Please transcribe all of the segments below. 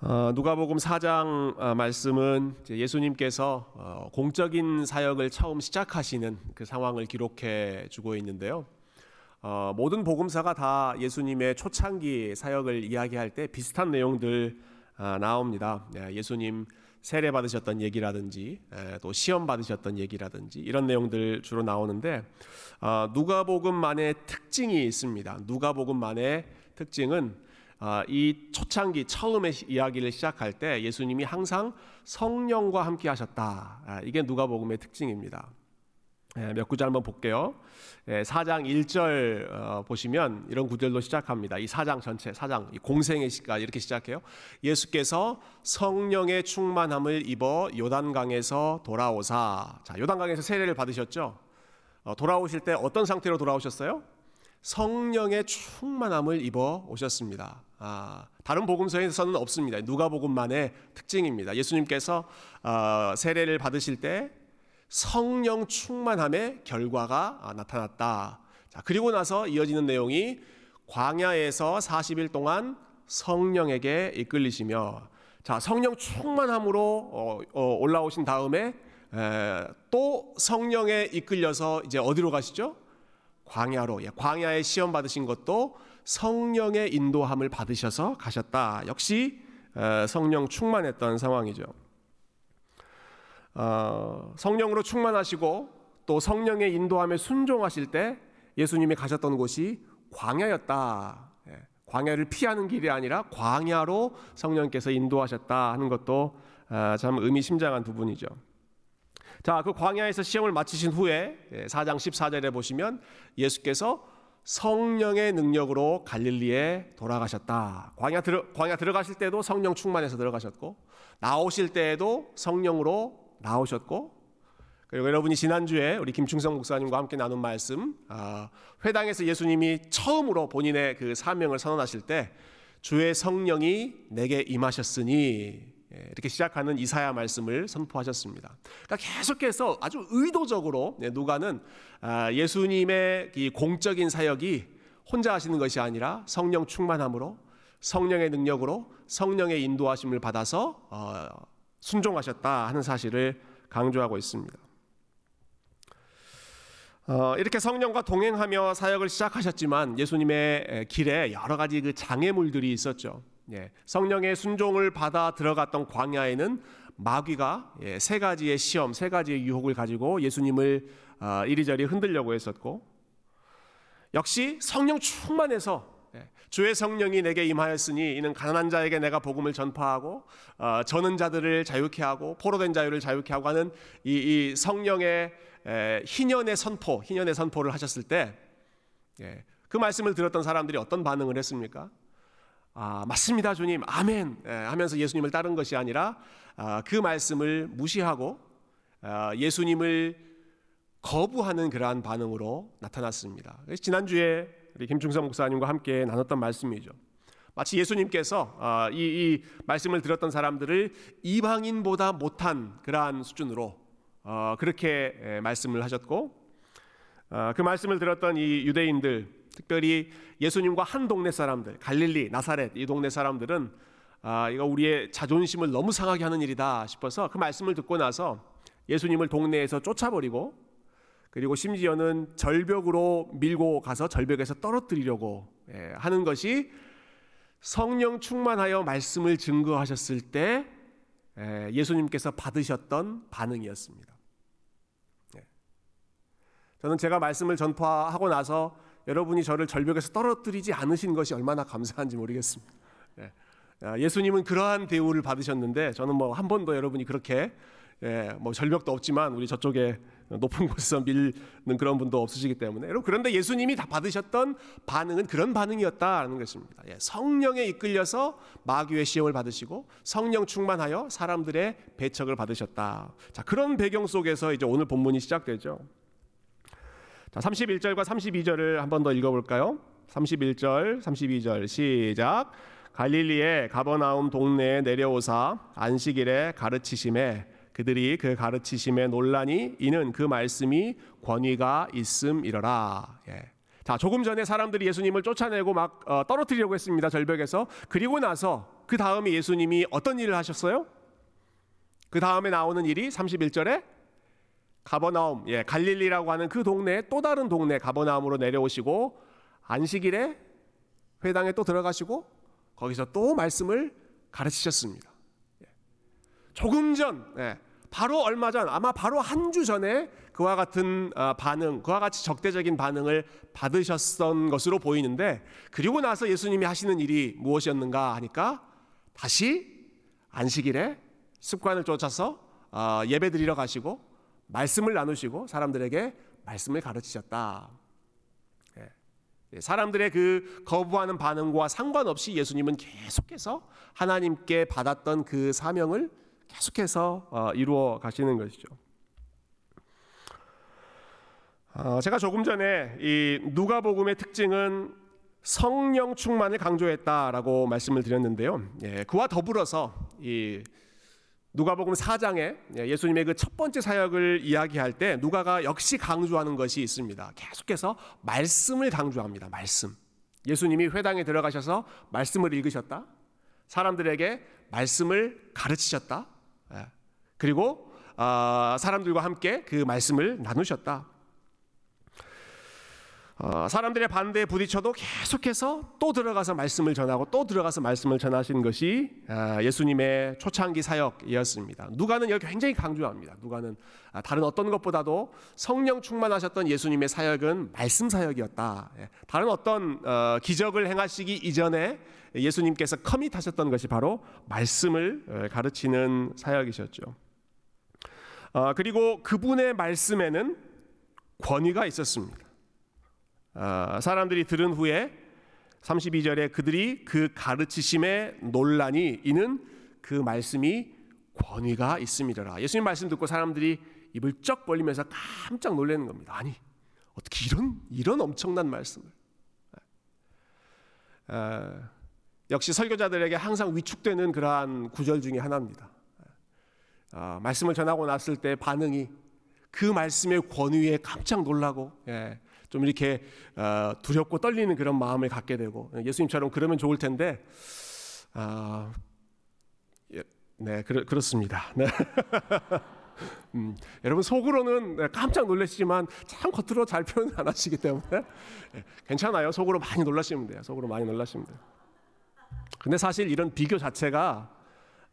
어, 누가복음 4장 어, 말씀은 예수님께서 어, 공적인 사역을 처음 시작하시는 그 상황을 기록해 주고 있는데요. 어, 모든 복음사가 다 예수님의 초창기 사역을 이야기할 때 비슷한 내용들 아, 나옵니다. 예, 예수님 세례 받으셨던 얘기라든지 예, 또 시험 받으셨던 얘기라든지 이런 내용들 주로 나오는데 어, 누가복음만의 특징이 있습니다. 누가복음만의 특징은 아, 이 초창기 처음에 이야기를 시작할 때 예수님이 항상 성령과 함께 하셨다. 아, 이게 누가복음의 특징입니다. 예, 몇 구절 한번 볼게요. 4장 예, 1절 어, 보시면 이런 구절로 시작합니다. 이 4장 전체, 4장 공생의 시가 이렇게 시작해요. 예수께서 성령의 충만함을 입어 요단강에서 돌아오사. 자, 요단강에서 세례를 받으셨죠? 어, 돌아오실 때 어떤 상태로 돌아오셨어요? 성령의 충만함을 입어 오셨습니다. 아, 다른 복음서에서는 없습니다. 누가복음만의 특징입니다. 예수님께서 어, 세례를 받으실 때 성령 충만함의 결과가 아, 나타났다. 자, 그리고 나서 이어지는 내용이 광야에서 40일 동안 성령에게 이끌리시며 자, 성령 충만함으로 어, 어, 올라오신 다음에 에, 또 성령에 이끌려서 이제 어디로 가시죠? 광야로 예, 광야에 시험 받으신 것도 성령의 인도함을 받으셔서 가셨다. 역시 어, 성령 충만했던 상황이죠. 어, 성령으로 충만하시고 또 성령의 인도함에 순종하실 때 예수님이 가셨던 곳이 광야였다. 예, 광야를 피하는 길이 아니라 광야로 성령께서 인도하셨다 하는 것도 어, 참 의미심장한 부분이죠. 자, 그 광야에서 시험을 마치신 후에 4장 예, 14절에 보시면 예수께서 성령의 능력으로 갈릴리에 돌아가셨다. 광야 들어 광야 들어가실 때도 성령 충만해서 들어가셨고 나오실 때에도 성령으로 나오셨고 그리고 여러분이 지난주에 우리 김충성 목사님과 함께 나눈 말씀 아, 회당에서 예수님이 처음으로 본인의 그 사명을 선언하실 때 주의 성령이 내게 임하셨으니 예, 이렇게 시작하는 이사야 말씀을 선포하셨습니다. 그러니까 계속해서 아주 의도적으로 네, 누가는 아, 예수님의 공적인 사역이 혼자 하시는 것이 아니라 성령 충만함으로 성령의 능력으로 성령의 인도하심을 받아서 어, 순종하셨다 하는 사실을 강조하고 있습니다. 어, 이렇게 성령과 동행하며 사역을 시작하셨지만 예수님의 길에 여러 가지 그 장애물들이 있었죠. 예, 성령의 순종을 받아 들어갔던 광야에는 마귀가 예, 세 가지의 시험, 세 가지의 유혹을 가지고 예수님을 어, 이리저리 흔들려고 했었고, 역시 성령 충만해서 예, 주의 성령이 내게 임하였으니 이는 가난한 자에게 내가 복음을 전파하고 어, 저는 자들을 자유케 하고 포로된 자유를 자유케 하고 하는 이, 이 성령의 에, 희년의 선포, 희년의 선포를 하셨을 때그 예, 말씀을 들었던 사람들이 어떤 반응을 했습니까? 아, 맞습니다, 주님. 아멘. 예, 하면서 예수님을 따른 것이 아니라 아, 그 말씀을 무시하고 아, 예수님을 거부하는 그러한 반응으로 나타났습니다. 지난주에 우리 김충성 목사님과 함께 나눴던 말씀이죠. 마치 예수님께서 아, 이, 이, 말씀을 들었던 사람들을 이방인보다 못한 그러한 수준으로 어, 그렇게 예, 말씀을 하셨고 아, 그 말씀을 들었던 이 유대인들 특별히 예수님과 한 동네 사람들, 갈릴리, 나사렛 이 동네 사람들은 아, 이거 우리의 자존심을 너무 상하게 하는 일이다 싶어서 그 말씀을 듣고 나서 예수님을 동네에서 쫓아버리고 그리고 심지어는 절벽으로 밀고 가서 절벽에서 떨어뜨리려고 예, 하는 것이 성령 충만하여 말씀을 증거하셨을 때 예, 예수님께서 받으셨던 반응이었습니다. 예. 저는 제가 말씀을 전파하고 나서 여러분이 저를 절벽에서 떨어뜨리지 않으신 것이 얼마나 감사한지 모르겠습니다. 예. 예수님은 그러한 대우를 받으셨는데 저는 뭐 한 번도 여러분이 그렇게 예, 뭐 절벽도 없지만 우리 저쪽에 높은 곳에서 밀는 그런 분도 없으시기 때문에 여러분 그런데 예수님이 다 받으셨던 반응은 그런 반응이었다라는 것입니다. 예, 성령에 이끌려서 마귀의 시험을 받으시고 성령 충만하여 사람들의 배척을 받으셨다. 자 그런 배경 속에서 이제 오늘 본문이 시작되죠. 자, 31절과 32절을 한 번 더 읽어볼까요? 31절, 32절 시작. 갈릴리의 가버나움 동네에 내려오사 안식일에 가르치심에 그들이 그 가르치심에 논란이 이는 그 말씀이 권위가 있음이러라. 예. 자, 조금 전에 사람들이 예수님을 쫓아내고 막 어, 떨어뜨리려고 했습니다. 절벽에서. 그리고 나서 그 다음에 예수님이 어떤 일을 하셨어요? 그 다음에 나오는 일이 31절에 가버나움, 예, 갈릴리라고 하는 그 동네 또 다른 동네 가버나움으로 내려오시고 안식일에 회당에 또 들어가시고 거기서 또 말씀을 가르치셨습니다. 예. 조금 전, 예, 바로 얼마 전, 아마 바로 한 주 전에 그와 같은 어, 반응, 그와 같이 적대적인 반응을 받으셨던 것으로 보이는데, 그리고 나서 예수님이 하시는 일이 무엇이었는가 하니까 다시 안식일에 습관을 쫓아서 어, 예배 드리러 가시고 말씀을 나누시고 사람들에게 말씀을 가르치셨다. 예, 사람들의 그 거부하는 반응과 상관없이 예수님은 계속해서 하나님께 받았던 그 사명을 계속해서 어, 이루어 가시는 것이죠. 어, 제가 조금 전에 이 누가복음의 특징은 성령 충만을 강조했다라고 말씀을 드렸는데요. 예, 그와 더불어서 이 누가복음 4장에 예수님의 그 첫 번째 사역을 이야기할 때 누가가 역시 강조하는 것이 있습니다. 계속해서 말씀을 강조합니다. 말씀. 예수님이 회당에 들어가셔서 말씀을 읽으셨다. 사람들에게 말씀을 가르치셨다. 예. 그리고 아, 사람들과 함께 그 말씀을 나누셨다. 어, 사람들의 반대에 부딪혀도 계속해서 또 들어가서 말씀을 전하고 또 들어가서 말씀을 전하신 것이 아, 예수님의 초창기 사역이었습니다. 누가는 여기 굉장히 강조합니다. 누가는 아, 다른 어떤 것보다도 성령 충만하셨던 예수님의 사역은 말씀 사역이었다. 예, 다른 어떤 어, 기적을 행하시기 이전에 예수님께서 커밋하셨던 것이 바로 말씀을 어, 가르치는 사역이셨죠. 그리고 그분의 말씀에는 권위가 있었습니다. 어, 사람들이 들은 후에 32절에 그들이 그 가르치심에 논란이 이는 그 말씀이 권위가 있음이라. 예수님 말씀 듣고 사람들이 입을 쩍 벌리면서 깜짝 놀라는 겁니다. 아니 어떻게 이런 이런 엄청난 말씀을? 어, 역시 설교자들에게 항상 위축되는 그러한 구절 중에 하나입니다. 어, 말씀을 전하고 났을 때 반응이 그 말씀의 권위에 깜짝 놀라고 예, 좀 이렇게 어, 두렵고 떨리는 그런 마음을 갖게 되고 예수님처럼 그러면 좋을 텐데 아, 네 그렇, 그렇습니다. 네. 음, 여러분 속으로는 깜짝 놀라시지만 참 겉으로 잘 표현 안 하시기 때문에 네, 괜찮아요. 속으로 많이 놀라시면 돼요. 속으로 많이 놀라시면 돼요. 근데 사실 이런 비교 자체가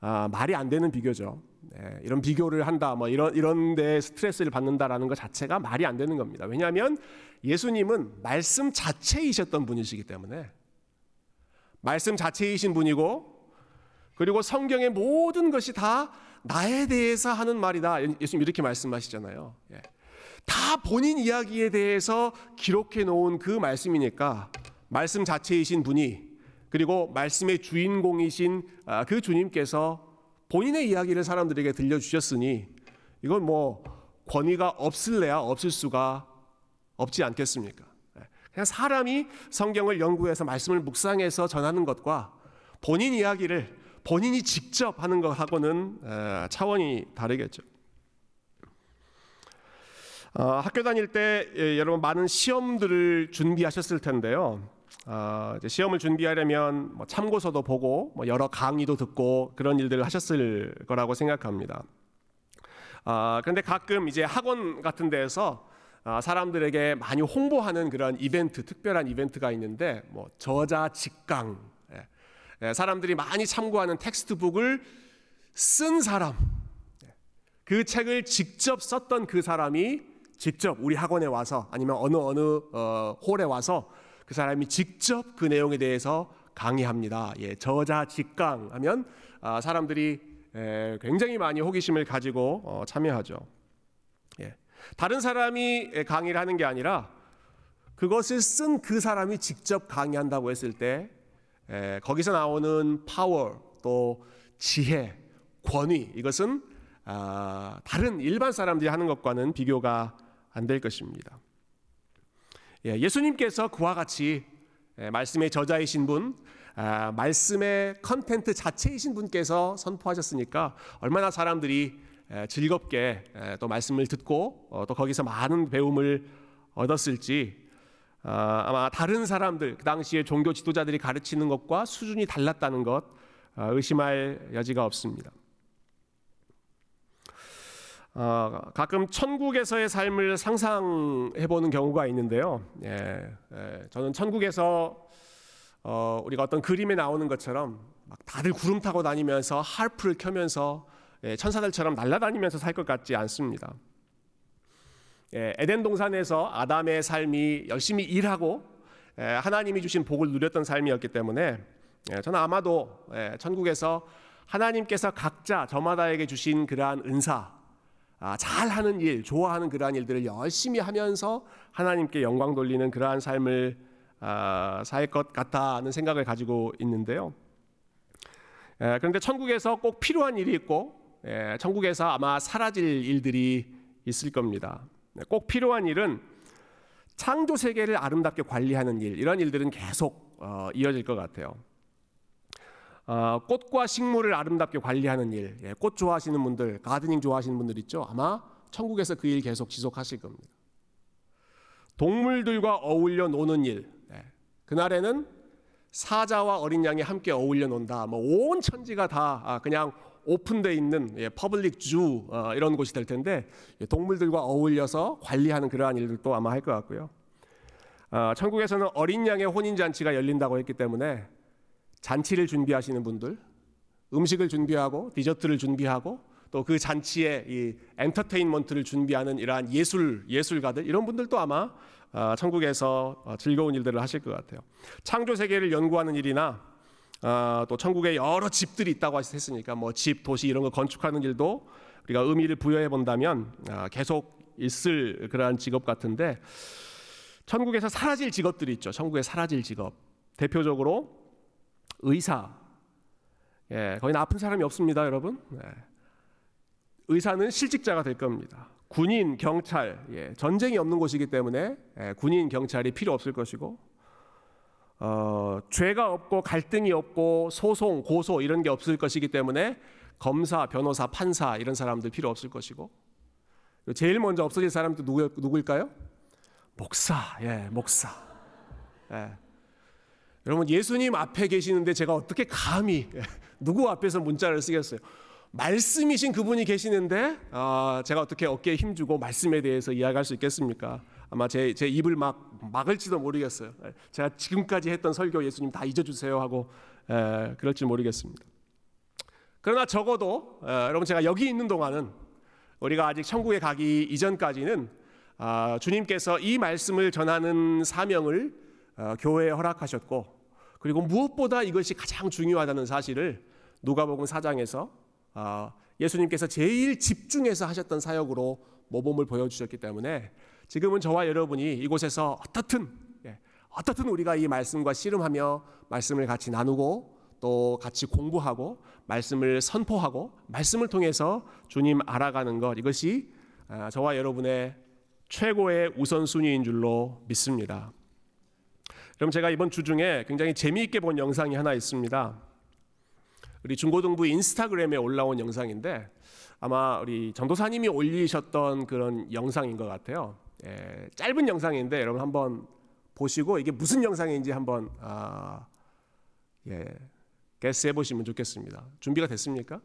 아, 말이 안 되는 비교죠. 네, 이런 비교를 한다, 뭐 이런 이런 데 스트레스를 받는다라는 것 자체가 말이 안 되는 겁니다. 왜냐하면 예수님은 말씀 자체이셨던 분이시기 때문에 말씀 자체이신 분이고 그리고 성경의 모든 것이 다 나에 대해서 하는 말이다. 예수님 이렇게 말씀하시잖아요. 예. 다 본인 이야기에 대해서 기록해 놓은 그 말씀이니까 말씀 자체이신 분이 그리고 말씀의 주인공이신 아, 그 주님께서 본인의 이야기를 사람들에게 들려주셨으니 이건 뭐 권위가 없을래야 없을 수가 없지 않겠습니까? 예. 그냥 사람이 성경을 연구해서 말씀을 묵상해서 전하는 것과 본인 이야기를 본인이 직접 하는 것하고는 차원이 다르겠죠. 어, 학교 다닐 때 예, 여러분 많은 시험들을 준비하셨을 텐데요. 어, 시험을 준비하려면 뭐 참고서도 보고 뭐 여러 강의도 듣고 그런 일들을 하셨을 거라고 생각합니다. 어, 그런데 가끔 이제 학원 같은 데에서 어, 사람들에게 많이 홍보하는 그런 이벤트, 특별한 이벤트가 있는데 뭐 저자 직강, 예. 예, 사람들이 많이 참고하는 텍스트북을 쓴 사람, 예. 그 책을 직접 썼던 그 사람이 직접 우리 학원에 와서 아니면 어느 어느 어, 홀에 와서 그 사람이 직접 그 내용에 대해서 강의합니다. 예, 저자 직강 하면 아, 사람들이 에, 굉장히 많이 호기심을 가지고 어, 참여하죠. 예. 다른 사람이 강의를 하는 게 아니라 그것을 쓴 그 사람이 직접 강의한다고 했을 때 에, 거기서 나오는 파워 또 지혜, 권위 이것은 아, 다른 일반 사람들이 하는 것과는 비교가 안 될 것입니다. 예, 예수님께서 그와 같이 예, 말씀의 저자이신 분, 아, 말씀의 content 자체이신 분께서 선포하셨으니까 얼마나 사람들이 예, 즐겁게 또 말씀을 듣고 어, 또 거기서 많은 배움을 얻었을지 아, 아마 다른 사람들 그 당시에 종교 지도자들이 가르치는 것과 수준이 달랐다는 것 아, 의심할 여지가 없습니다. 어, 가끔 천국에서의 삶을 상상해 보는 경우가 있는데요. 예, 예, 저는 천국에서 어, 우리가 어떤 그림에 나오는 것처럼 막 다들 구름 타고 다니면서 har프를 켜면서 예, 천사들처럼 날아다니면서 살 것 같지 않습니다. 예, 에덴 동산에서 아담의 삶이 열심히 일하고 예, 하나님이 주신 복을 누렸던 삶이었기 때문에 예, 저는 아마도 예, 천국에서 하나님께서 각자 저마다에게 주신 그러한 은사, 아, 잘하는 일, 좋아하는 그러한 일들을 열심히 하면서 하나님께 영광 돌리는 그러한 삶을 아, 살것 같다는 생각을 가지고 있는데요. 예, 그런데 천국에서 꼭 필요한 일이 있고 예, 천국에서 아마 사라질 일들이 있을 겁니다. 네, 꼭 필요한 일은 창조 세계를 아름답게 관리하는 일 이런 일들은 계속 어, 이어질 것 같아요. 어, 꽃과 식물을 아름답게 관리하는 일, 예, 꽃 좋아하시는 분들, 가드닝 좋아하시는 분들 있죠. 아마 천국에서 그 일 계속 지속하실 겁니다. 동물들과 어울려 노는 일, 예, 그날에는 사자와 어린 양이 함께 어울려 논다. 뭐 온 천지가 다 아, 그냥 오픈돼 있는 예, public zoo 어, 이런 곳이 될 텐데 예, 동물들과 어울려서 관리하는 그러한 일들도 아마 할 것 같고요. 어, 천국에서는 어린 양의 혼인 잔치가 열린다고 했기 때문에 잔치를 준비하시는 분들, 음식을 준비하고 디저트를 준비하고 또 그 잔치에 이 엔터테인먼트를 준비하는 이러한 예술 예술가들 이런 분들도 아마 어, 천국에서 어, 즐거운 일들을 하실 것 같아요. 창조 세계를 연구하는 일이나 어, 또 천국에 여러 집들이 있다고 했으니까 뭐 집, 도시 이런 거 건축하는 일도 우리가 의미를 부여해 본다면 어, 계속 있을 그러한 직업 같은데 천국에서 사라질 직업들이 있죠. 천국에 사라질 직업 대표적으로 의사. 예, 거기는 아픈 사람이 없습니다, 여러분. 예. 의사는 실직자가 될 겁니다. 군인, 경찰, 예, 전쟁이 없는 곳이기 때문에 예, 군인, 경찰이 필요 없을 것이고, 어, 죄가 없고 갈등이 없고 소송, 고소 이런 게 없을 것이기 때문에 검사, 변호사, 판사 이런 사람들 필요 없을 것이고, 제일 먼저 없어질 사람도 누구, 누구일까요? 목사, 예, 목사. 예. 여러분 예수님 앞에 계시는데 제가 어떻게 감히 누구 앞에서 문자를 쓰겠어요? 말씀이신 그분이 계시는데 아, 제가 어떻게 어깨에 힘주고 말씀에 대해서 이야기할 수 있겠습니까? 아마 제, 제 입을 막 막을지도 모르겠어요. 제가 지금까지 했던 설교 예수님 다 잊어주세요 하고 에, 그럴지 모르겠습니다. 그러나 적어도 에, 여러분 제가 여기 있는 동안은 우리가 아직 천국에 가기 이전까지는 아, 주님께서 이 말씀을 전하는 사명을 어, 교회에 허락하셨고 그리고 무엇보다 이것이 가장 중요하다는 사실을 누가복음 4장에서 아, 예수님께서 제일 집중해서 하셨던 사역으로 모범을 보여주셨기 때문에 지금은 저와 여러분이 이곳에서 어떻든 예, 어떻든 우리가 이 말씀과 씨름하며 말씀을 같이 나누고 또 같이 공부하고 말씀을 선포하고 말씀을 통해서 주님 알아가는 것 이것이 아, 저와 여러분의 최고의 우선순위인 줄로 믿습니다. 그럼 제가 이번 주 중에 굉장히 재미있게 본 영상이 하나 있습니다. 우리 중고등부 인스타그램에 올라온 영상인데 아마 우리 전도사님이 올리셨던 그런 영상인 것 같아요. 예, 짧은 영상인데 여러분 한번 보시고 이게 무슨 영상인지 한번 아, 예, 게스 해보시면 좋겠습니다. 준비가 됐습니까?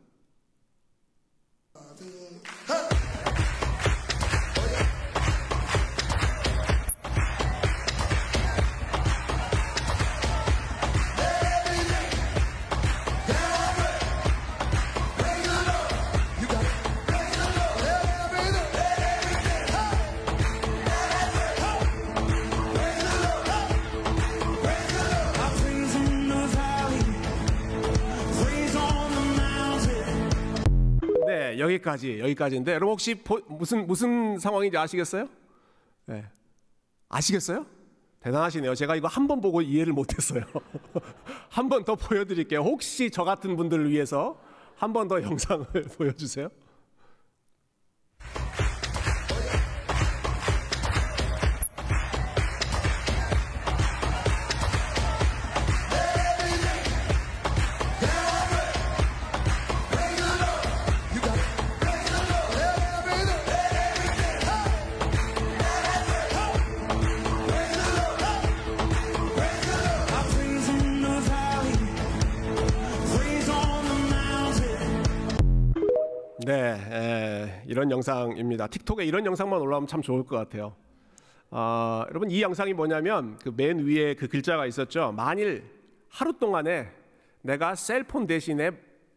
여기까지 여기까지인데 여러분 혹시 보, 무슨 무슨 상황인지 아시겠어요? 네. 아시겠어요? 대단하시네요. 제가 이거 한 번 보고 이해를 못했어요. 한 번 더 보여드릴게요. 혹시 저 같은 분들을 위해서 한 번 더 영상을 보여주세요. 에, 이런 영상입니다. 틱톡에 이런 영상만 올라오면 참 좋을 것 같아요. 어, 여러분 이 영상이 뭐냐면 그 맨 위에 그 글자가 있었죠. 만일 하루 동안에 내가 셀폰 대신에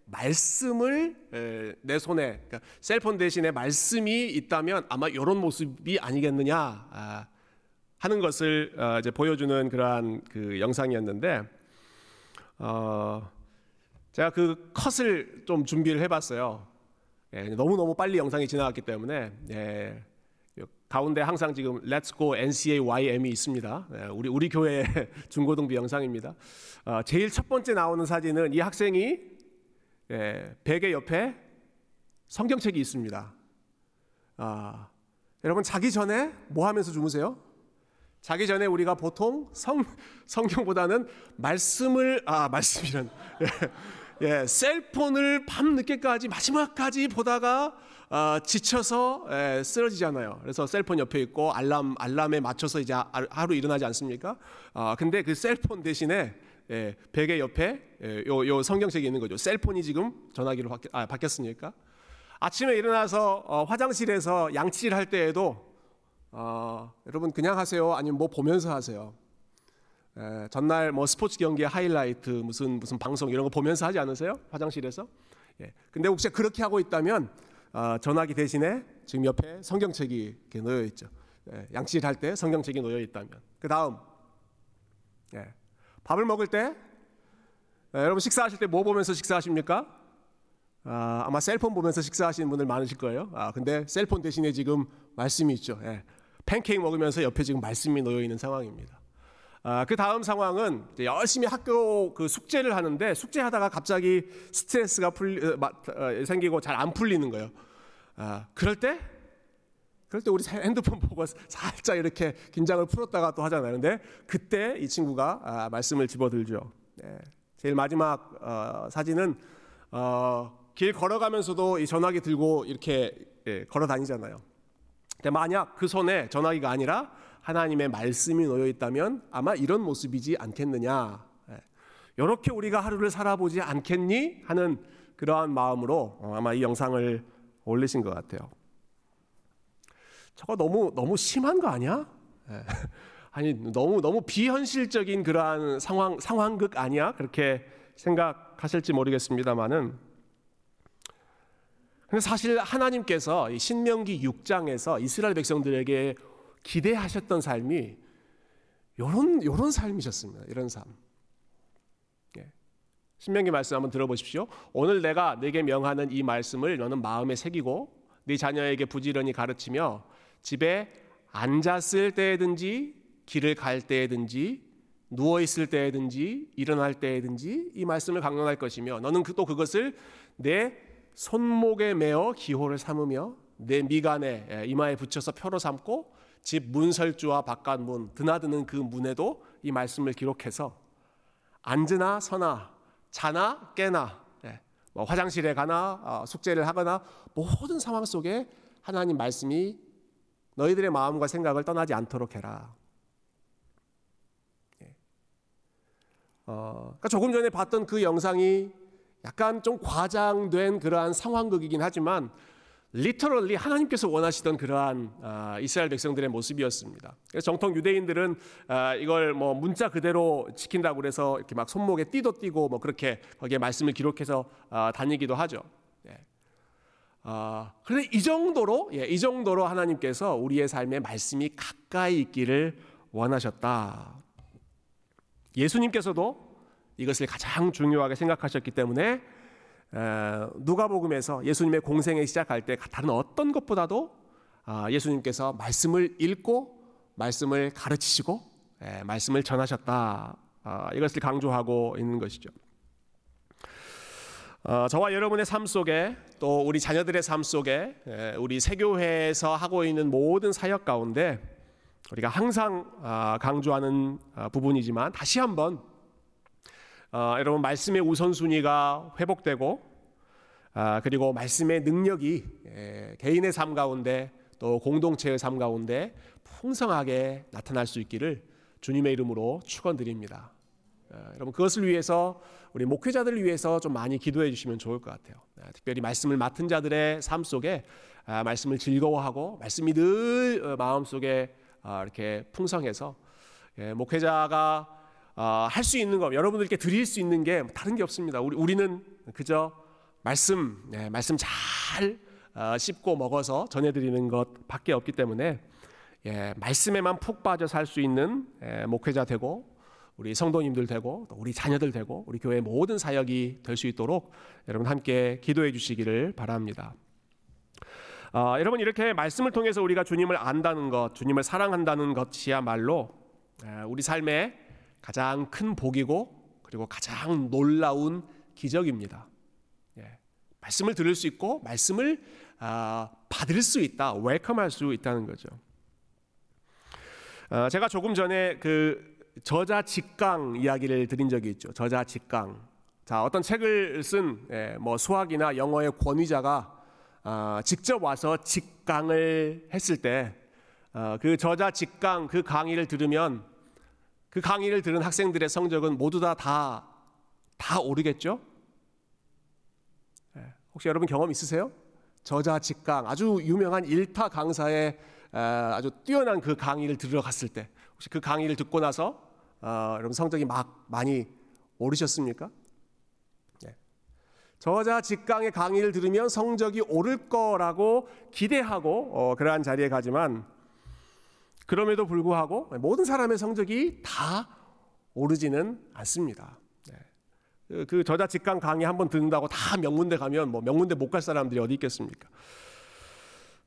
말씀을 에, 내 손에 그러니까 셀폰 대신에 말씀이 있다면 아마 이런 모습이 아니겠느냐 아, 하는 것을 어, 이제 보여주는 그러한 그 영상이었는데 어, 제가 그 컷을 좀 준비를 해봤어요. 예, 너무 너무 빨리 영상이 지나갔기 때문에 예, 가운데 항상 지금 Let's Go NCAYM이 있습니다. 예, 우리 우리 교회 중고등부 영상입니다. 어, 제일 첫 번째 나오는 사진은 이 학생이 예, 베개 옆에 성경책이 있습니다. 아, 여러분 자기 전에 뭐 하면서 주무세요? 자기 전에 우리가 보통 성 성경보다는 말씀을 아 말씀이란 예, 예 셀폰을 밤 늦게까지 마지막까지 보다가 어, 지쳐서 예, 쓰러지잖아요. 그래서 셀폰 옆에 있고 알람 알람에 맞춰서 이제 하루 일어나지 않습니까? 아 근데 그 셀폰 대신에 예, 베개 옆에 예, 요, 요 성경책이 있는 거죠. 셀폰이 지금 전화기로 바뀌, 아, 바뀌었으니까 아침에 일어나서 어, 화장실에서 양치를 할 때에도 어, 여러분 그냥 하세요? 아니면 뭐 보면서 하세요? 에, 전날 뭐 스포츠 경기 하이라이트 무슨 무슨 방송 이런 거 보면서 하지 않으세요? 화장실에서? 예. 근데 혹시 그렇게 하고 있다면 어, 전화기 대신에 지금 옆에 성경책이 이렇게 놓여 있죠. 예, 양치를 할때 성경책이 놓여 있다면 그 다음 예. 밥을 먹을 때 예, 여러분 식사하실 때 뭐 보면서 식사하십니까? 아, 아마 셀폰 보면서 식사하시는 분들 많으실 거예요. 아, 근데 셀폰 대신에 지금 말씀이 있죠. 예. 팬케이크 먹으면서 옆에 지금 말씀이 놓여 있는 상황입니다. 아, 그 다음 상황은 열심히 학교 그 숙제를 하는데 숙제하다가 갑자기 스트레스가 풀, 어, 어, 생기고 잘 안 풀리는 거예요. 아, 그럴 때, 그럴 때 우리 핸드폰 보고 살짝 이렇게 긴장을 풀었다가 또 하잖아요. 근데 그때 이 친구가 아, 말씀을 집어들죠. 네. 제일 마지막 어, 사진은 어, 길 걸어가면서도 이 전화기 들고 이렇게 예, 걸어 다니잖아요. 근데 만약 그 손에 전화기가 아니라 하나님의 말씀이 놓여 있다면 아마 이런 모습이지 않겠느냐. 이렇게 예. 우리가 하루를 살아보지 않겠니? 하는 그러한 마음으로 어, 아마 이 영상을 올리신 것 같아요. 저거 너무 너무 심한 거 아니야? 예. 아니 너무 너무 비현실적인 그러한 상황 상황극 아니야? 그렇게 생각하실지 모르겠습니다만은 근데 사실 하나님께서 신명기 6장에서 이스라엘 백성들에게 기대하셨던 삶이 이런 요런 삶이셨습니다. 이런 삶. 예. 신명기 말씀 한번 들어보십시오. 오늘 내가 내게 명하는 이 말씀을 너는 마음에 새기고 네 자녀에게 부지런히 가르치며 집에 앉았을 때든지 길을 갈 때든지 누워 있을 때든지 일어날 때든지 이 말씀을 강론할 것이며 너는 그또 그것을 내 손목에 매어 기호를 삼으며 내 미간에 예, 이마에 붙여서 표로 삼고 집 문설주와 바깥 문 드나드는 그 문에도 이 말씀을 기록해서 앉으나 서나 자나 깨나 예, 뭐 화장실에 가나 어, 숙제를 하거나 모든 상황 속에 하나님 말씀이 너희들의 마음과 생각을 떠나지 않도록 해라. 예. 어, 그러니까 조금 전에 봤던 그 영상이 약간 좀 과장된 그러한 상황극이긴 하지만 리터럴리 하나님께서 원하시던 그러한 아, 이스라엘 백성들의 모습이었습니다. 그래서 정통 유대인들은 아, 이걸 뭐 문자 그대로 지킨다고 그래서 이렇게 막 손목에 띠도 띠고 뭐 그렇게 거기에 말씀을 기록해서 아, 다니기도 하죠. 예. 그런데 이 정도로 예, 이 정도로 하나님께서 우리의 삶에 말씀이 가까이 있기를 원하셨다. 예수님께서도 이것을 가장 중요하게 생각하셨기 때문에 누가복음에서 예수님의 공생에 시작할 때 다른 어떤 것보다도 아, 예수님께서 말씀을 읽고 말씀을 가르치시고 말씀을 전하셨다. 아, 이것을 강조하고 있는 것이죠. 어, 저와 여러분의 삶 속에 또 우리 자녀들의 삶 속에 우리 세교회에서 하고 있는 모든 사역 가운데 우리가 항상 아, 강조하는 부분이지만 다시 한번 어, 여러분 말씀의 우선순위가 회복되고 아, 그리고 말씀의 능력이 예, 개인의 삶 가운데 또 공동체의 삶 가운데 풍성하게 나타날 수 있기를 주님의 이름으로 축원드립니다. 어, 여러분 그것을 위해서 우리 목회자들을 위해서 좀 많이 기도해 주시면 좋을 것 같아요. 아, 특별히 말씀을 맡은 자들의 삶 속에 아, 말씀을 즐거워하고 말씀이 늘 어, 마음 속에 아, 이렇게 풍성해서 예, 목회자가 할 수 있는 것, 여러분들께 드릴 수 있는 게 다른 게 없습니다. 우리 우리는 그저 말씀, 네, 말씀 잘 씹고 먹어서 전해드리는 것밖에 없기 때문에 예, 말씀에만 푹 빠져 살 수 있는 예, 목회자 되고 우리 성도님들 되고 또 우리 자녀들 되고 우리 교회 모든 사역이 될 수 있도록 여러분 함께 기도해 주시기를 바랍니다. 아, 여러분 이렇게 말씀을 통해서 우리가 주님을 안다는 것, 주님을 사랑한다는 것이야말로 아, 우리 삶의 가장 큰 복이고 그리고 가장 놀라운 기적입니다. 예, 말씀을 들을 수 있고 말씀을 아, 받을 수 있다, 웰컴할 수 있다는 거죠. 아, 제가 조금 전에 그 저자 직강 이야기를 드린 적이 있죠. 저자 직강. 자 어떤 책을 쓴뭐 예, 수학이나 영어의 권위자가 어, 직접 와서 직강을 했을 때그 어, 저자 직강 그 강의를 들으면 그 강의를 들은 학생들의 성적은 모두 다 다 다 오르겠죠? 예, 혹시 여러분 경험 있으세요? 저자 직강 아주 유명한 일타 강사의 아주 뛰어난 그 강의를 들으러 갔을 때 혹시 그 강의를 듣고 나서 어, 여러분 성적이 막 많이 오르셨습니까? 네. 저자 직강의 강의를 들으면 성적이 오를 거라고 기대하고 어, 그러한 자리에 가지만 그럼에도 불구하고 모든 사람의 성적이 다 오르지는 않습니다. 네. 그, 그 저자 직강 강의 한번 듣는다고 다 명문대 가면 뭐 명문대 못 갈 사람들이 어디 있겠습니까?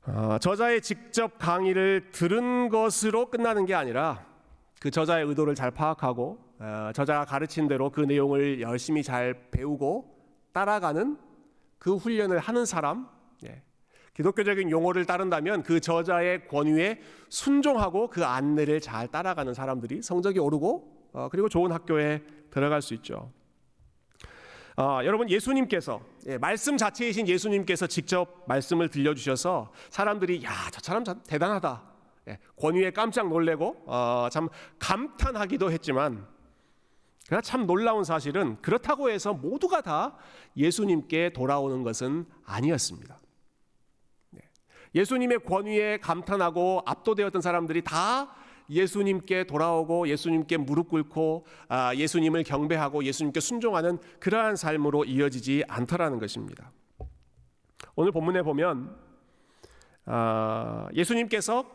어, 저자의 직접 강의를 들은 것으로 끝나는 게 아니라 그 저자의 의도를 잘 파악하고 어, 저자가 가르친 대로 그 내용을 열심히 잘 배우고 따라가는 그 훈련을 하는 사람, 예. 기독교적인 용어를 따른다면 그 저자의 권위에 순종하고 그 안내를 잘 따라가는 사람들이 성적이 오르고 어, 그리고 좋은 학교에 들어갈 수 있죠. 어, 여러분 예수님께서 예, 말씀 자체이신 예수님께서 직접 말씀을 들려주셔서 사람들이 야 저 사람 대단하다 예, 권위에 깜짝 놀래고 어, 참 감탄하기도 했지만 그러나 참 놀라운 사실은 그렇다고 해서 모두가 다 예수님께 돌아오는 것은 아니었습니다. 네. 예수님의 권위에 감탄하고 압도되었던 사람들이 다 예수님께 돌아오고 예수님께 무릎 꿇고 아, 예수님을 경배하고 예수님께 순종하는 그러한 삶으로 이어지지 않더라는 것입니다. 오늘 본문에 보면 아, 예수님께서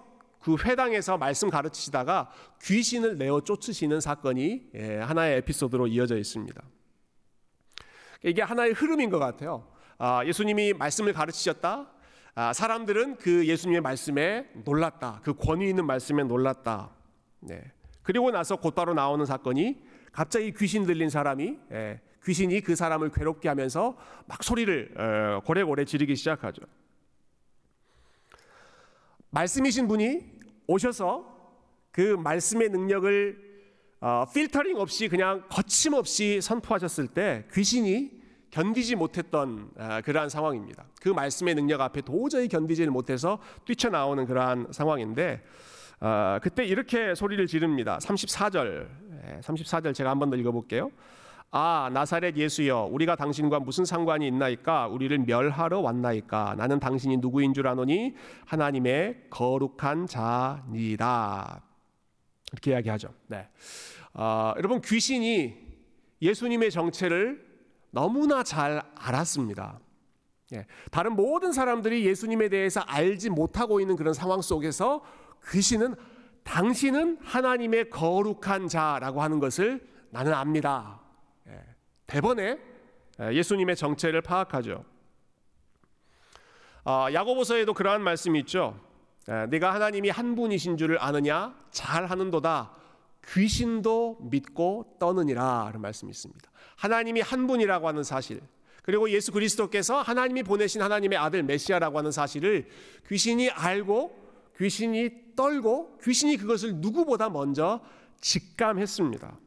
그 회당에서 말씀 가르치시다가 귀신을 내어 쫓으시는 사건이 예, 하나의 에피소드로 이어져 있습니다. 이게 하나의 흐름인 것 같아요. 아, 예수님이 말씀을 가르치셨다. 아, 사람들은 그 예수님의 말씀에 놀랐다. 그 권위 있는 말씀에 놀랐다. 네. 그리고 나서 곧바로 나오는 사건이 갑자기 귀신 들린 사람이 예, 귀신이 그 사람을 괴롭게 하면서 막 소리를 어, 고래고래 지르기 시작하죠. 말씀이신 분이 오셔서 그 말씀의 능력을 어, 필터링 없이 그냥 거침없이 선포하셨을 때 귀신이 견디지 못했던 아, 그러한 상황입니다. 그 말씀의 능력 앞에 도저히 견디지를 못해서 뛰쳐나오는 그러한 상황인데 아, 그때 이렇게 소리를 지릅니다. 34절, 34절 제가 한 번 더 읽어볼게요. 아 나사렛 예수여 우리가 당신과 무슨 상관이 있나이까 우리를 멸하러 왔나이까 나는 당신이 누구인 줄 아노니 하나님의 거룩한 자니라 이렇게 이야기하죠. 네, 어, 여러분 귀신이 예수님의 정체를 너무나 잘 알았습니다. 예, 다른 모든 사람들이 예수님에 대해서 알지 못하고 있는 그런 상황 속에서 귀신은 당신은 하나님의 거룩한 자라고 하는 것을 나는 압니다. 예, 대번에 예, 예수님의 정체를 파악하죠. 어, 야고보서에도 그러한 말씀이 있죠. 예, 내가 하나님이 한 분이신 줄을 아느냐? 잘 하는도다. 귀신도 믿고 떠느니라 라는 말씀이 있습니다. 하나님이 한 분이라고 하는 사실 그리고 예수 그리스도께서 하나님이 보내신 하나님의 아들 메시아라고 하는 사실을 귀신이 알고 귀신이 떨고 귀신이 그것을 누구보다 먼저 직감했습니다.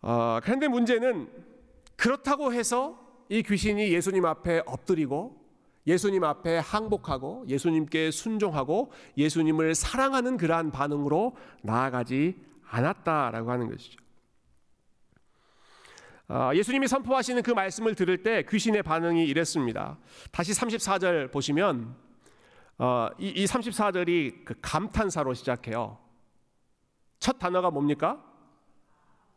어, 그런데 문제는 그렇다고 해서 이 귀신이 예수님 앞에 엎드리고 예수님 앞에 항복하고 예수님께 순종하고 예수님을 사랑하는 그러한 반응으로 나아가지 않았다라고 하는 것이죠. 아, 예수님이 선포하시는 그 말씀을 들을 때 귀신의 반응이 이랬습니다. 다시 34절 보시면 어, 이, 이 34절이 그 감탄사로 시작해요. 첫 단어가 뭡니까?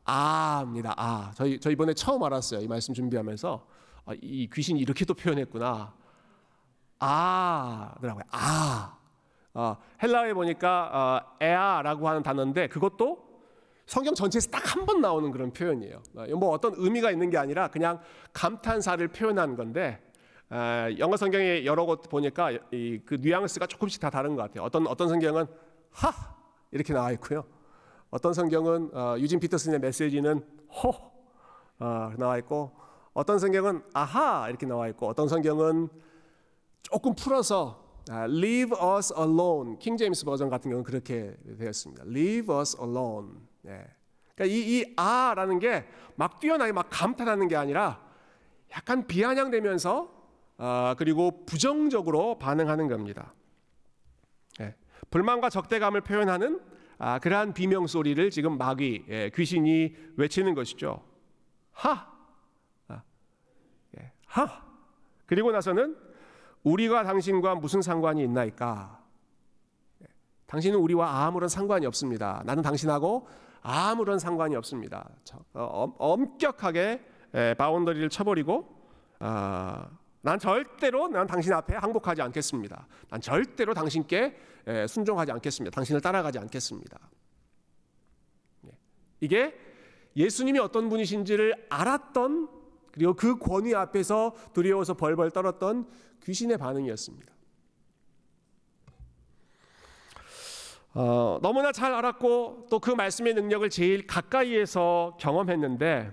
아입니다. 아. 저희 저 이번에 처음 알았어요. 이 말씀 준비하면서 아, 이 귀신이 이렇게도 표현했구나. 아 더라고요. 아. 어, 헬라어에 보니까 어, 에아라고 하는 단어인데 그것도 성경 전체에서 딱 한 번 나오는 그런 표현이에요. 어, 뭐 어떤 의미가 있는 게 아니라 그냥 감탄사를 표현한 건데 어, 영어 성경에 여러 곳 보니까 이, 그 뉘앙스가 조금씩 다 다른 것 같아요. 어떤 어떤 성경은 하 이렇게 나와 있고요. 어떤 성경은 어, 유진 피터슨의 메시지는 호 어, 나와 있고 어떤 성경은 아하 이렇게 나와 있고 어떤 성경은 조금 풀어서 아, leave us alone. 킹 제임스 버전 같은 경우는 그렇게 되었습니다. leave us alone. 네. 그러니까 이, 이 아라는 게 막 뛰어나게 막 감탄하는 게 아니라 약간 비아냥되면서 어, 그리고 부정적으로 반응하는 겁니다. 네. 불만과 적대감을 표현하는 아, 그러한 비명 소리를 지금 마귀 예, 귀신이 외치는 것이죠. 하, 아, 예, 하. 그리고 나서는 우리가 당신과 무슨 상관이 있나이까? 예, 당신은 우리와 아무런 상관이 없습니다. 나는 당신하고 아무런 상관이 없습니다. 어, 엄격하게 예, 바운더리를 쳐버리고 아, 난 절대로 난 당신 앞에 항복하지 않겠습니다. 난 절대로 당신께 예, 순종하지 않겠습니다. 당신을 따라가지 않겠습니다. 이게 예수님이 어떤 분이신지를 알았던 그리고 그 권위 앞에서 두려워서 벌벌 떨었던 귀신의 반응이었습니다. 어, 너무나 잘 알았고 또 그 말씀의 능력을 제일 가까이에서 경험했는데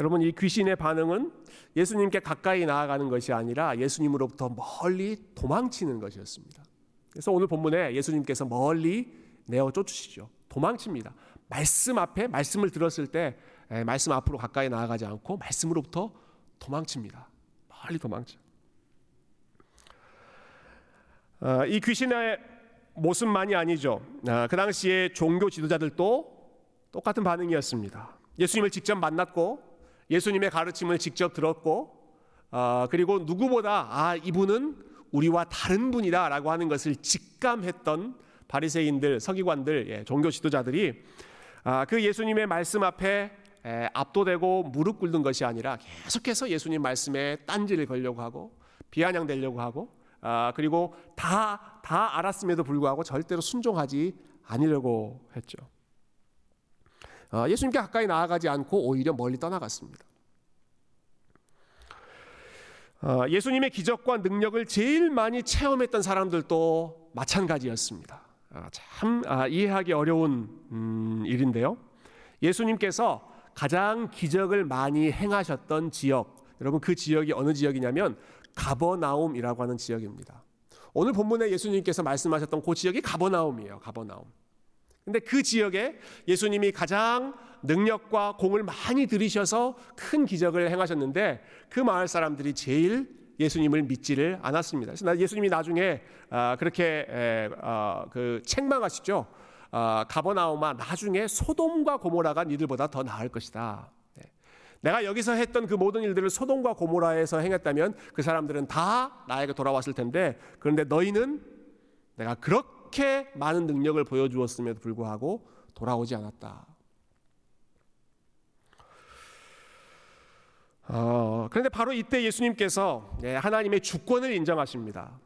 여러분 이 귀신의 반응은 예수님께 가까이 나아가는 것이 아니라 예수님으로부터 멀리 도망치는 것이었습니다. 그래서 오늘 본문에 예수님께서 멀리 내어 쫓으시죠. 도망칩니다. 말씀 앞에 말씀을 들었을 때 말씀 앞으로 가까이 나아가지 않고 말씀으로부터 도망칩니다. 멀리 도망쳐. 어, 이 귀신의 모습만이 아니죠. 어, 그 당시에 종교 지도자들도 똑같은 반응이었습니다. 예수님을 직접 만났고 예수님의 가르침을 직접 들었고 어, 그리고 누구보다 아 이분은 우리와 다른 분이다라고 하는 것을 직감했던 바리새인들, 서기관들, 예, 종교 지도자들이 아, 그 예수님의 말씀 앞에 압도되고 무릎 꿇는 것이 아니라 계속해서 예수님 말씀에 딴지를 걸려고 하고 비아냥되려고 하고 아, 그리고 다 다 알았음에도 불구하고 절대로 순종하지 아니려고 했죠. 아, 예수님께 가까이 나아가지 않고 오히려 멀리 떠나갔습니다. 아, 예수님의 기적과 능력을 제일 많이 체험했던 사람들도 마찬가지였습니다. 아, 참 아, 이해하기 어려운 음, 일인데요. 예수님께서 가장 기적을 많이 행하셨던 지역, 여러분 그 지역이 어느 지역이냐면 가버나움이라고 하는 지역입니다. 오늘 본문에 예수님께서 말씀하셨던 그 지역이 가버나움이에요. 가버나움. 근데 그 지역에 예수님이 가장 능력과 공을 많이 들이셔서 큰 기적을 행하셨는데 그 마을 사람들이 제일 예수님을 믿지를 않았습니다. 그래서 예수님이 나중에 아, 그렇게 아, 그 책망하시죠. 아, 가버나움아 나중에 소돔과 고모라가 니들보다 더 나을 것이다. 내가 여기서 했던 그 모든 일들을 소돔과 고모라에서 행했다면 그 사람들은 다 나에게 돌아왔을 텐데 그런데 너희는 내가 그렇게 많은 능력을 보여주었음에도 불구하고 돌아오지 않았다. 어, 그런데 바로 이때 예수님께서 예, 하나님의 주권을 인정하십니다.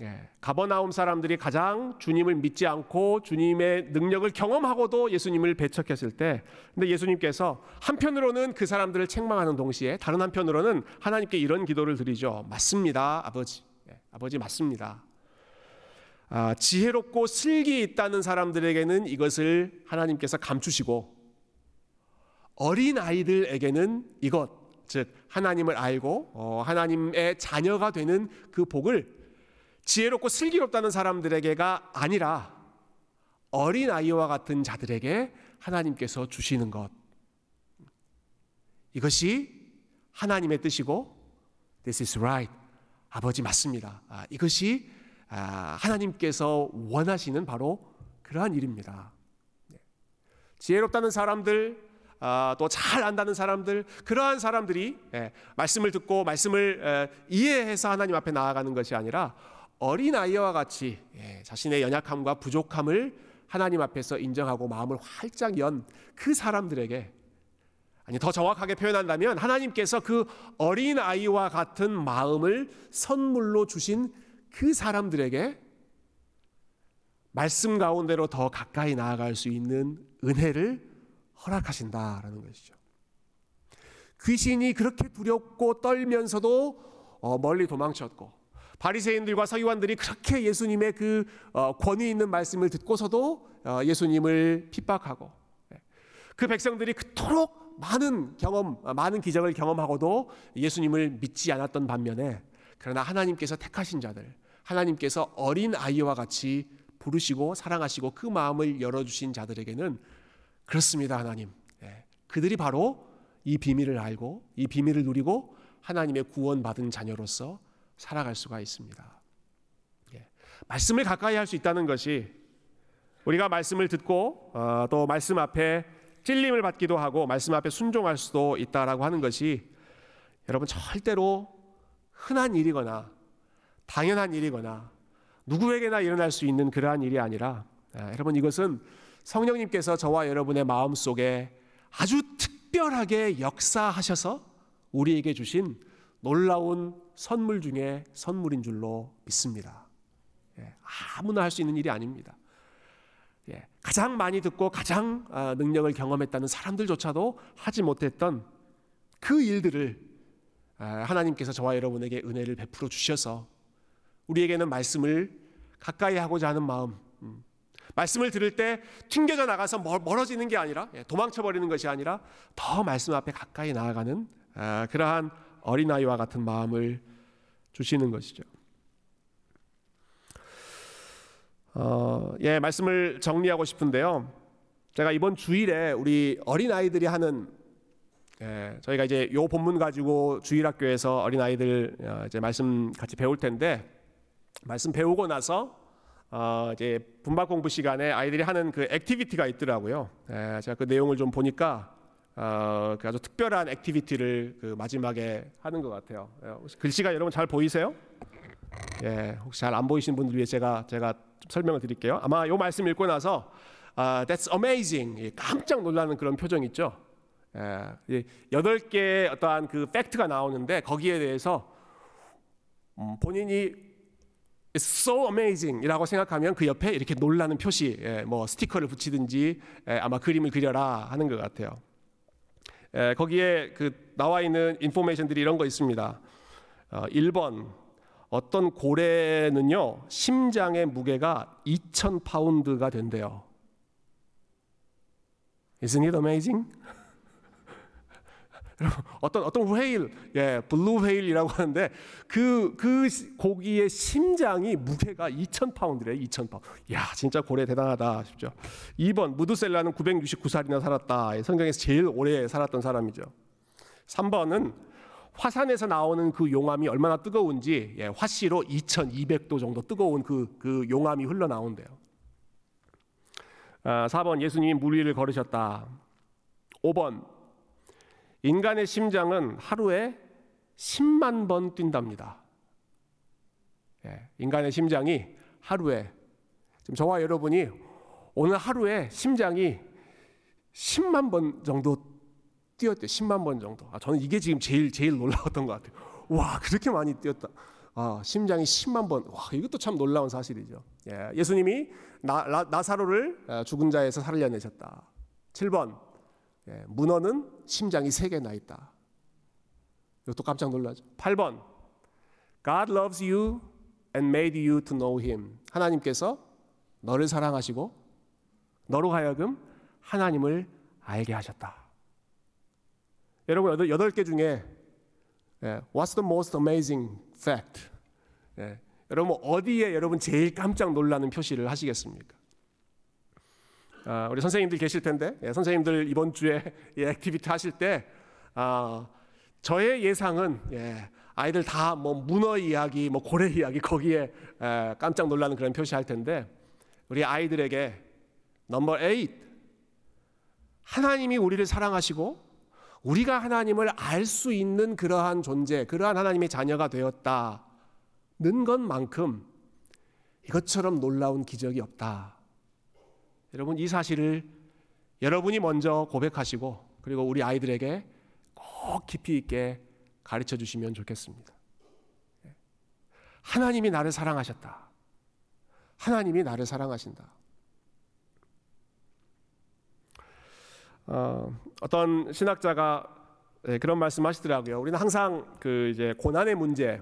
예, 가버나움 사람들이 가장 주님을 믿지 않고 주님의 능력을 경험하고도 예수님을 배척했을 때, 근데 예수님께서 한편으로는 그 사람들을 책망하는 동시에 다른 한편으로는 하나님께 이런 기도를 드리죠. 맞습니다, 아버지. 예, 아버지 맞습니다. 아, 지혜롭고 슬기 있다는 사람들에게는 이것을 하나님께서 감추시고 어린 아이들에게는 이것, 즉 하나님을 알고 어, 하나님의 자녀가 되는 그 복을 지혜롭고 슬기롭다는 사람들에게가 아니라 어린 아이와 같은 자들에게 하나님께서 주시는 것. 이것이 하나님의 뜻이고 This is right. 아버지 맞습니다. 아, 이것이 아, 하나님께서 원하시는 바로 그러한 일입니다. 지혜롭다는 사람들, 아, 또잘 안다는 사람들, 그러한 사람들이 예, 말씀을 듣고 말씀을 에, 이해해서 하나님 앞에 나아가는 것이 아니라 어린 아이와 같이 예, 자신의 연약함과 부족함을 하나님 앞에서 인정하고 마음을 활짝 연 그 사람들에게 아니 더 정확하게 표현한다면 하나님께서 그 어린 아이와 같은 마음을 선물로 주신 그 사람들에게 말씀 가운데로 더 가까이 나아갈 수 있는 은혜를 허락하신다라는 것이죠. 귀신이 그렇게 두렵고 떨면서도 어, 멀리 도망쳤고 바리새인들과 서기관들이 그렇게 예수님의 그 어, 권위 있는 말씀을 듣고서도 어, 예수님을 핍박하고 예. 그 백성들이 그토록 많은 경험, 많은 기적을 경험하고도 예수님을 믿지 않았던 반면에 그러나 하나님께서 택하신 자들, 하나님께서 어린 아이와 같이 부르시고 사랑하시고 그 마음을 열어주신 자들에게는 그렇습니다, 하나님. 예. 그들이 바로 이 비밀을 알고 이 비밀을 누리고 하나님의 구원받은 자녀로서 살아갈 수가 있습니다. 예. 말씀을 가까이 할 수 있다는 것이 우리가 말씀을 듣고 어, 또 말씀 앞에 찔림을 받기도 하고 말씀 앞에 순종할 수도 있다라고 하는 것이 여러분 절대로 흔한 일이거나 당연한 일이거나 누구에게나 일어날 수 있는 그러한 일이 아니라 아, 여러분 이것은 성령님께서 저와 여러분의 마음 속에 아주 특별하게 역사하셔서 우리에게 주신 놀라운 선물 중에 선물인 줄로 믿습니다. 예, 아무나 할 수 있는 일이 아닙니다. 예, 가장 많이 듣고 가장 아, 능력을 경험했다는 사람들조차도 하지 못했던 그 일들을 아, 하나님께서 저와 여러분에게 은혜를 베풀어 주셔서 우리에게는 말씀을 가까이 하고자 하는 마음, 음, 말씀을 들을 때 튕겨져 나가서 멀어지는 게 아니라 예, 도망쳐 버리는 것이 아니라 더 말씀 앞에 가까이 나아가는 아, 그러한 어린아이와 같은 마음을 주시는 것이죠. 어, 예, 말씀을 정리하고 싶은데요. 제가 이번 주일에 우리 어린 아이들이 하는 예, 저희가 이제 요 본문 가지고 주일학교에서 어린 아이들 어, 이제 말씀 같이 배울 텐데 말씀 배우고 나서 어, 이제 분반 공부 시간에 아이들이 하는 그 activity가 있더라고요. 예, 제가 그 내용을 좀 보니까 어, 그 아주 특별한 activity를 그 마지막에 하는 것 같아요. 예, 글씨가 여러분 잘 보이세요? 예, 혹시 잘 안 보이시는 분들 위해 제가 제가 좀 설명을 드릴게요. 아마 요 말씀 읽고 나서 아, that's amazing 깜짝 놀라는 그런 표정 있죠. 예, 여덟 개 어떠한 그 팩트가 나오는데 거기에 대해서 음, 본인이 It's so amazing이라고 생각하면 그 옆에 이렇게 놀라는 표시, 예, 뭐 스티커를 붙이든지 예, 아마 그림을 그려라 하는 것 같아요. 예, 거기에 그 나와 있는 information들이 이런 거 있습니다. 어, 1번 어떤 고래는요 심장의 무게가 2,000 파운드가 된대요. Isn't it amazing? 어떤 어떤 whale, 예, blue whale이라고 하는데 그그 그 고기의 심장이 무게가 2,000 파운드래, 2,000 파운드. 야, 진짜 고래 대단하다 싶죠. 2번 무드셀라는 969살이나 살았다. 성경에서 제일 오래 살았던 사람이죠. 3번은 화산에서 나오는 그 용암이 얼마나 뜨거운지 예, 화씨로 2,200도 정도 뜨거운 그, 그 용암이 흘러나온대요. 아, 4번 예수님이 물 위를 걸으셨다. 5번 인간의 심장은 하루에 10만 번 뛴답니다. 예, 인간의 심장이 하루에 지금 저와 여러분이 오늘 하루에 심장이 10만 번 정도 뛰었대요. 10만 번 정도. 아, 저는 이게 지금 제일 제일 놀라웠던 것 같아요. 와 그렇게 많이 뛰었다. 아, 심장이 10만 번. 와 이것도 참 놀라운 사실이죠. 예, 예수님이 나, 나, 사로를 어, 죽은 자에서 살려내셨다. 7번 예, 문어는 심장이 세 개 나 있다. 이것도 깜짝 놀라죠. 8번 God loves you and made you to know him. 하나님께서 너를 사랑하시고 너로 하여금 하나님을 알게 하셨다. 여러분 여덟 개 중에 예, What's the most amazing fact? 예, 여러분 어디에 여러분 제일 깜짝 놀라는 표시를 하시겠습니까? 아, 우리 선생님들 계실 텐데 예, 선생님들 이번 주에 예, activity 하실 때 아, 저의 예상은 예, 아이들 다 뭐 문어 이야기, 뭐 고래 이야기 거기에 에, 깜짝 놀라는 그런 표시할 텐데 우리 아이들에게 넘버 8 하나님이 우리를 사랑하시고 우리가 하나님을 알 수 있는 그러한 존재, 그러한 하나님의 자녀가 되었다는 것만큼 이것처럼 놀라운 기적이 없다. 여러분 이 사실을 여러분이 먼저 고백하시고 그리고 우리 아이들에게 꼭 깊이 있게 가르쳐 주시면 좋겠습니다. 하나님이 나를 사랑하셨다. 하나님이 나를 사랑하신다. 어, 어떤 신학자가 네, 그런 말씀하시더라고요. 우리는 항상 그 이제 고난의 문제,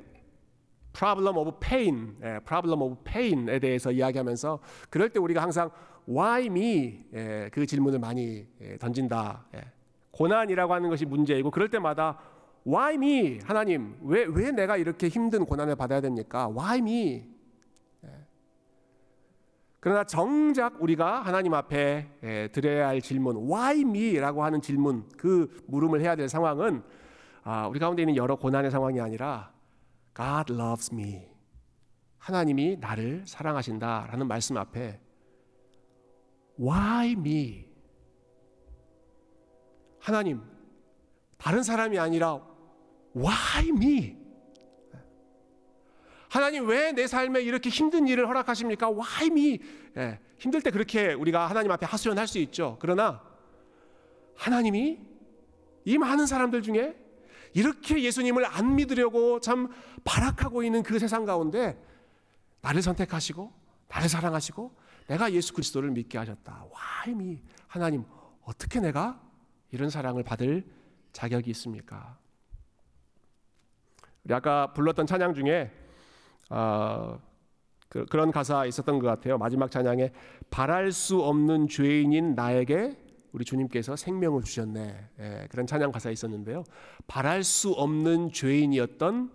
problem of pain, 예, problem of pain에 대해서 이야기하면서 그럴 때 우리가 항상 why me 예, 그 질문을 많이 예, 던진다. 예. 고난이라고 하는 것이 문제이고 그럴 때마다 why me 하나님 왜 왜 내가 이렇게 힘든 고난을 받아야 됩니까? why me 그러나 정작 우리가 하나님 앞에 예, 드려야 할 질문 why me라고 하는 질문 그 물음을 해야 될 상황은 아, 우리 가운데 있는 여러 고난의 상황이 아니라 God loves me 하나님이 나를 사랑하신다라는 말씀 앞에 why me 하나님 다른 사람이 아니라 why me 하나님 왜 내 삶에 이렇게 힘든 일을 허락하십니까? Why me? 예, 힘들 때 그렇게 우리가 하나님 앞에 하소연할 수 있죠. 그러나 하나님이 이 많은 사람들 중에 이렇게 예수님을 안 믿으려고 참 발악하고 있는 그 세상 가운데 나를 선택하시고 나를 사랑하시고 내가 예수 그리스도를 믿게 하셨다. Why me? 하나님 어떻게 내가 이런 사랑을 받을 자격이 있습니까? 우리 아까 불렀던 찬양 중에 어, 그, 런 가사 있었던 것 같아요. 마지막 찬양에 바랄 수 없는 죄인인 나에게 우리 주님께서 생명을 주셨네. 예, 그런 찬양 가사 있었는데요. 바랄 수 없는 죄인이었던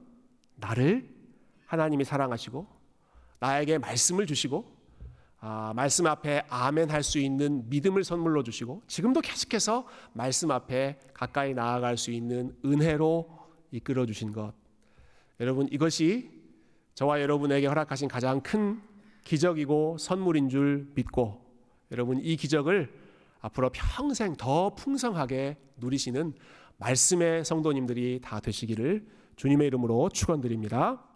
나를 하나님이 사랑하시고 나에게 말씀을 주시고 아, 말씀 앞에 아멘 할 수 있는 믿음을 선물로 주시고 지금도 계속해서 말씀 앞에 가까이 나아갈 수 있는 은혜로 이끌어 주신 것. 여러분 이것이 저와 여러분에게 허락하신 가장 큰 기적이고 선물인 줄 믿고 여러분 이 기적을 앞으로 평생 더 풍성하게 누리시는 말씀의 성도님들이 다 되시기를 주님의 이름으로 축원드립니다.